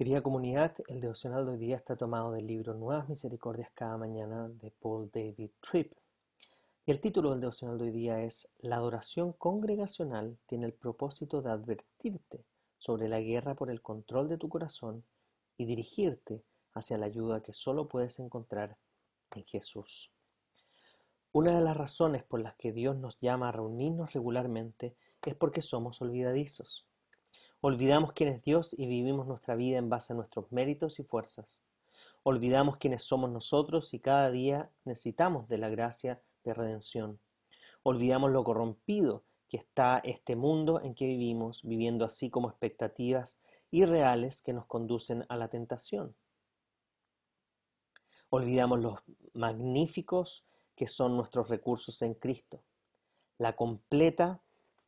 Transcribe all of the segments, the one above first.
Querida comunidad, el devocional de hoy día está tomado del libro Nuevas Misericordias cada mañana de Paul David Tripp. Y el título del devocional de hoy día es La adoración congregacional tiene el propósito de advertirte sobre la guerra por el control de tu corazón y dirigirte hacia la ayuda que solo puedes encontrar en Jesús. Una de las razones por las que Dios nos llama a reunirnos regularmente es porque somos olvidadizos. Olvidamos quién es Dios y vivimos nuestra vida en base a nuestros méritos y fuerzas. Olvidamos quiénes somos nosotros y cada día necesitamos de la gracia de redención. Olvidamos lo corrompido que está este mundo en que vivimos, viviendo así como expectativas irreales que nos conducen a la tentación. Olvidamos los magníficos que son nuestros recursos en Cristo, la completa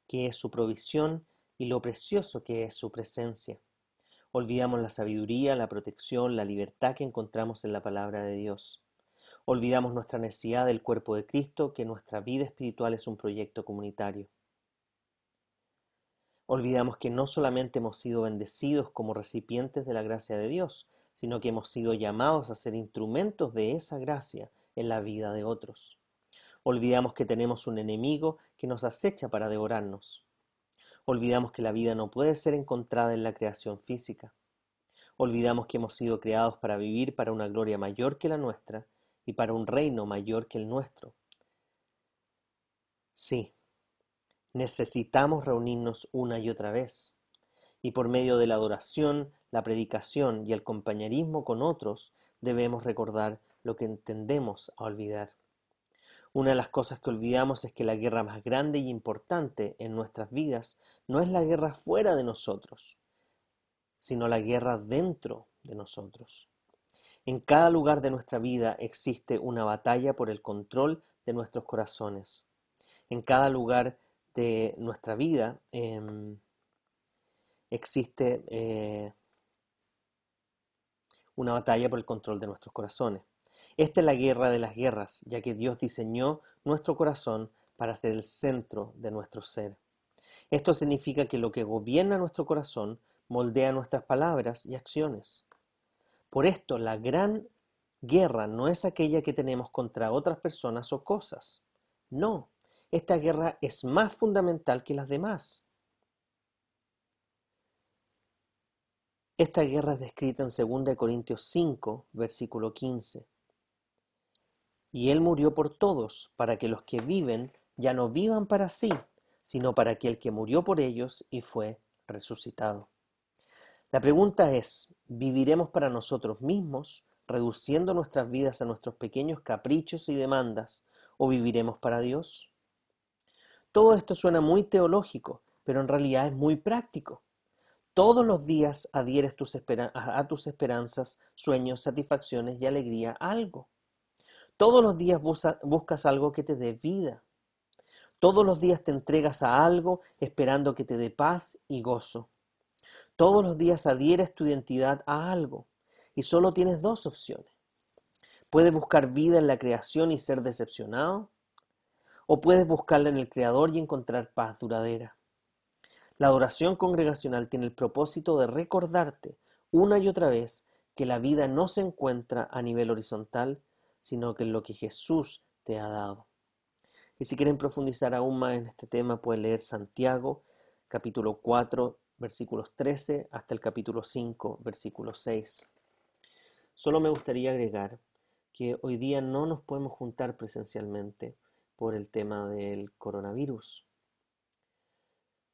que es su provisión y lo precioso que es su presencia. Olvidamos la sabiduría, la protección, la libertad que encontramos en la palabra de Dios. Olvidamos nuestra necesidad del cuerpo de Cristo, que nuestra vida espiritual es un proyecto comunitario. Olvidamos que no solamente hemos sido bendecidos como recipientes de la gracia de Dios, sino que hemos sido llamados a ser instrumentos de esa gracia en la vida de otros. Olvidamos que tenemos un enemigo que nos acecha para devorarnos. Olvidamos que la vida no puede ser encontrada en la creación física. Olvidamos que hemos sido creados para vivir para una gloria mayor que la nuestra y para un reino mayor que el nuestro. Sí, necesitamos reunirnos una y otra vez. Y por medio de la adoración, la predicación y el compañerismo con otros, debemos recordar lo que entendemos a olvidar. Una de las cosas que olvidamos es que la guerra más grande y importante en nuestras vidas no es la guerra fuera de nosotros, sino la guerra dentro de nosotros. En cada lugar de nuestra vida existe una batalla por el control de nuestros corazones. En cada lugar de nuestra vida em, existe eh, una batalla por el control de nuestros corazones. Esta es la guerra de las guerras, ya que Dios diseñó nuestro corazón para ser el centro de nuestro ser. Esto significa que lo que gobierna nuestro corazón moldea nuestras palabras y acciones. Por esto, la gran guerra no es aquella que tenemos contra otras personas o cosas. No, esta guerra es más fundamental que las demás. Esta guerra es descrita en 2 Corintios 5, versículo 15. Y Él murió por todos, para que los que viven ya no vivan para sí, sino para aquel que murió por ellos y fue resucitado. La pregunta es, ¿viviremos para nosotros mismos, reduciendo nuestras vidas a nuestros pequeños caprichos y demandas, o viviremos para Dios? Todo esto suena muy teológico, pero en realidad es muy práctico. Todos los días adhieres a tus esperanzas, sueños, satisfacciones y alegría algo. Todos los días buscas algo que te dé vida. Todos los días te entregas a algo esperando que te dé paz y gozo. Todos los días adhieres tu identidad a algo y solo tienes dos opciones. Puedes buscar vida en la creación y ser decepcionado o puedes buscarla en el Creador y encontrar paz duradera. La adoración congregacional tiene el propósito de recordarte una y otra vez que la vida no se encuentra a nivel horizontal, sino que en lo que Jesús te ha dado. Y si quieren profundizar aún más en este tema, pueden leer Santiago, capítulo 4, versículos 13, hasta el capítulo 5, versículo 6. Solo me gustaría agregar que hoy día no nos podemos juntar presencialmente por el tema del coronavirus.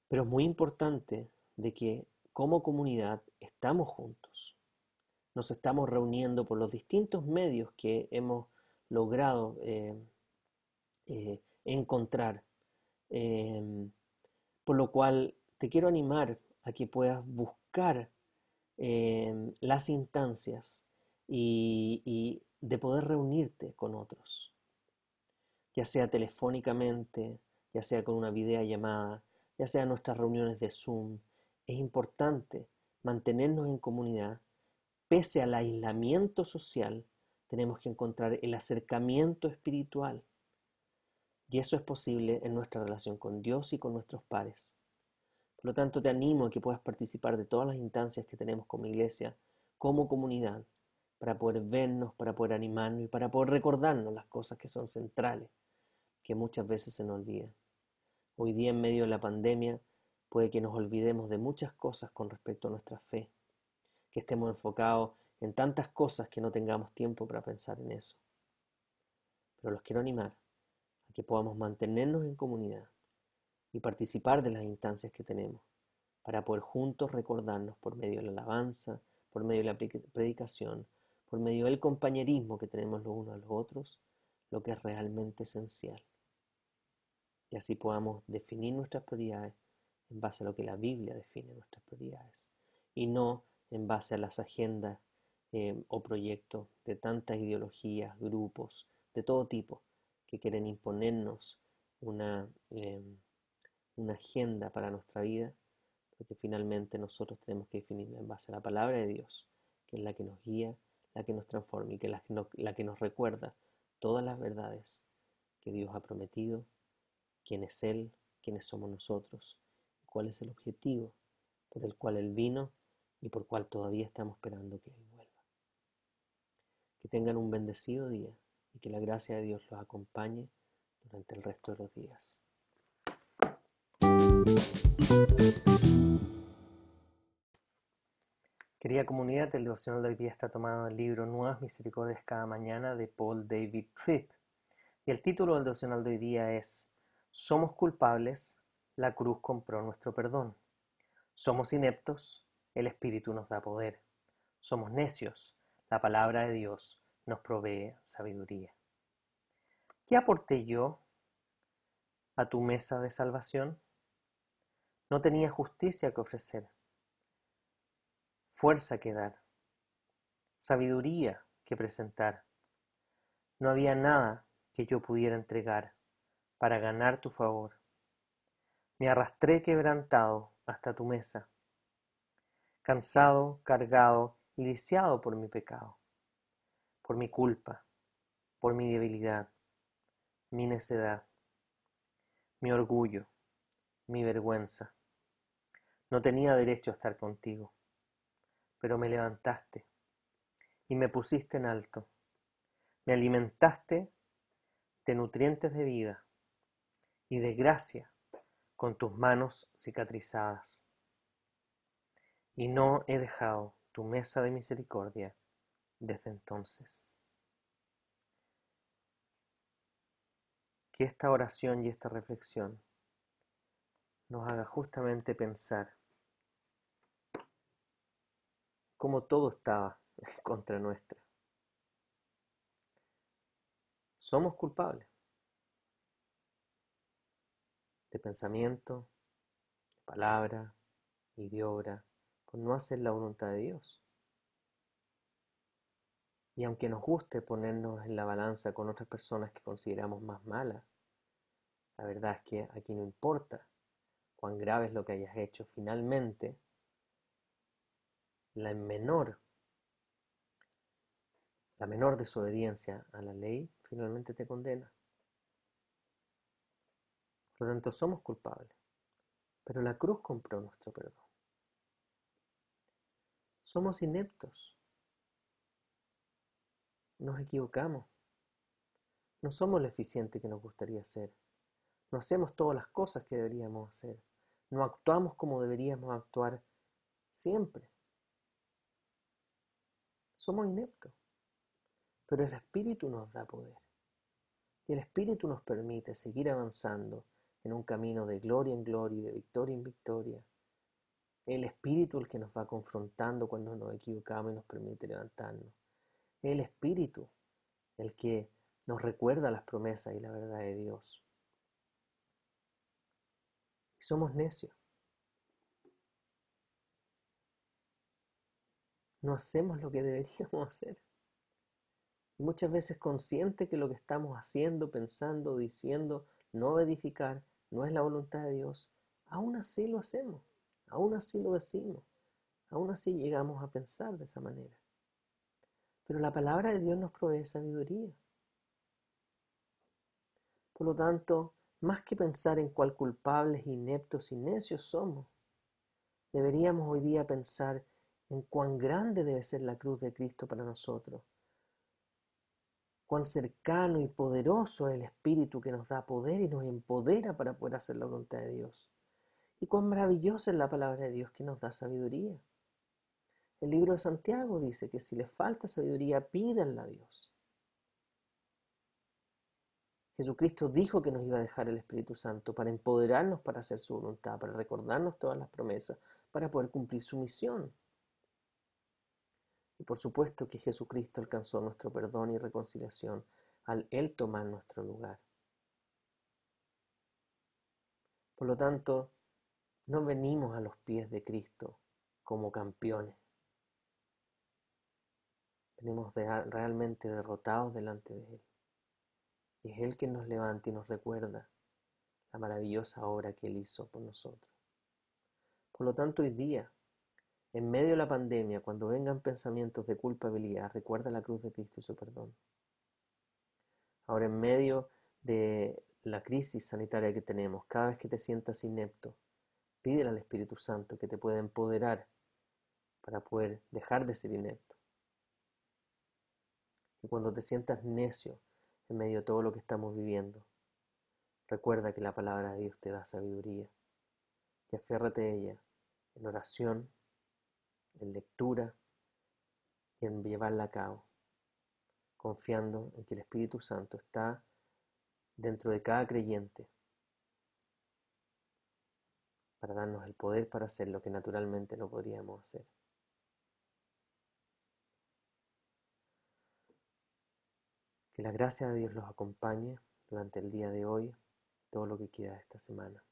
Pero es muy importante de que como comunidad estamos juntos nos estamos reuniendo por los distintos medios que hemos logrado eh, eh, encontrar. Em, por lo cual te quiero animar a que puedas buscar em, las instancias y, y de poder reunirte con otros, ya sea telefónicamente, ya sea con una videollamada, ya sea nuestras reuniones de Zoom. Es importante mantenernos en comunidad Pese al aislamiento social, tenemos que encontrar el acercamiento espiritual. Y eso es posible en nuestra relación con Dios y con nuestros pares. Por lo tanto, te animo a que puedas participar de todas las instancias que tenemos como iglesia como comunidad para poder vernos, para poder animarnos y para poder recordarnos las cosas que son centrales, que muchas veces se nos olvidan. Hoy día en medio de la pandemia puede que nos olvidemos de muchas cosas con respecto a nuestra fe, que estemos enfocados en tantas cosas que no tengamos tiempo para pensar en eso. Pero los quiero animar a que podamos mantenernos en comunidad y participar de las instancias que tenemos para poder juntos recordarnos por medio de la alabanza, por medio de la predicación, por medio del compañerismo que tenemos los unos a los otros, lo que es realmente esencial. Y así podamos definir nuestras prioridades en base a lo que la Biblia define nuestras prioridades y no en base a las agendas eh, o proyectos de tantas ideologías, grupos, de todo tipo, que quieren imponernos una, em, una agenda para nuestra vida, porque finalmente nosotros tenemos que definirla en base a la palabra de Dios, que es la que nos guía, la que nos transforma y que la, la que nos recuerda todas las verdades que Dios ha prometido, quién es Él, quiénes somos nosotros, cuál es el objetivo por el cual Él vino y por cual todavía estamos esperando que Él vuelva. Que tengan un bendecido día y que la gracia de Dios los acompañe durante el resto de los días. Querida comunidad, el devocional de hoy día está tomado del libro Nuevas Misericordias cada mañana de Paul David Tripp. Y el título del devocional de hoy día es Somos culpables, la cruz compró nuestro perdón. Somos ineptos, el Espíritu nos da poder. Somos necios, la palabra de Dios nos provee sabiduría. ¿Qué aporté yo a tu mesa de salvación? No tenía justicia que ofrecer, fuerza que dar, sabiduría que presentar. No había nada que yo pudiera entregar para ganar tu favor. Me arrastré quebrantado hasta tu mesa, cansado, cargado y lisiado por mi pecado por mi culpa, por mi debilidad, mi necedad, mi orgullo, mi vergüenza. No tenía derecho a estar contigo, pero me levantaste y me pusiste en alto. Me alimentaste de nutrientes de vida y de gracia con tus manos cicatrizadas. Y no he dejado tu mesa de misericordia desde entonces. Que esta oración y esta reflexión nos haga justamente pensar cómo todo estaba contra nuestra. Somos culpables de pensamiento, de palabra y de obra por no hacer la voluntad de Dios. Y aunque nos guste ponernos en la balanza con otras personas que consideramos más malas, la verdad es que aquí no importa cuán grave es lo que hayas hecho, finalmente la menor, la menor desobediencia a la ley finalmente te condena. Por lo tanto, somos culpables, pero la cruz compró nuestro perdón. Somos ineptos, nos equivocamos. No somos lo eficiente que nos gustaría ser. No hacemos todas las cosas que deberíamos hacer. No actuamos como deberíamos actuar siempre. Somos ineptos. Pero el Espíritu nos da poder. Y el Espíritu nos permite seguir avanzando en un camino de gloria en gloria y de victoria en victoria. El Espíritu el que nos va confrontando cuando nos equivocamos y nos permite levantarnos el Espíritu el que nos recuerda las promesas y la verdad de Dios. Y somos necios. No hacemos lo que deberíamos hacer. muchas veces consciente que lo que estamos haciendo, pensando, diciendo, no edificar, no es la voluntad de Dios, aún así lo hacemos, aún así lo decimos, aún así llegamos a pensar de esa manera. Pero la palabra de Dios nos provee sabiduría. Por lo tanto, más que pensar en cuál culpables, ineptos y necios somos, deberíamos hoy día pensar en cuán grande debe ser la cruz de Cristo para nosotros, cuán cercano y poderoso es el Espíritu que nos da poder y nos empodera para poder hacer la voluntad de Dios, y cuán maravillosa es la palabra de Dios que nos da sabiduría. El libro de Santiago dice que si les falta sabiduría, pídanla a Dios. Jesucristo dijo que nos iba a dejar el Espíritu Santo para empoderarnos para hacer su voluntad, para recordarnos todas las promesas, para poder cumplir su misión. Y por supuesto que Jesucristo alcanzó nuestro perdón y reconciliación al Él tomar nuestro lugar. Por lo tanto, no venimos a los pies de Cristo como campeones. Venimos realmente derrotados delante de Él. Y es Él quien nos levanta y nos recuerda la maravillosa obra que Él hizo por nosotros. Por lo tanto, hoy día, en medio de la pandemia, cuando vengan pensamientos de culpabilidad, recuerda la cruz de Cristo y su perdón. Ahora, en medio de la crisis sanitaria que tenemos, cada vez que te sientas inepto, pídele al Espíritu Santo que te pueda empoderar para poder dejar de ser inepto. Y cuando te sientas necio en medio de todo lo que estamos viviendo, recuerda que la palabra de Dios te da sabiduría y aférrate a ella en oración, en lectura y en llevarla a cabo, confiando en que el Espíritu Santo está dentro de cada creyente para darnos el poder para hacer lo que naturalmente no podríamos hacer. Que la gracia de Dios los acompañe durante el día de hoy, todo lo que queda esta semana.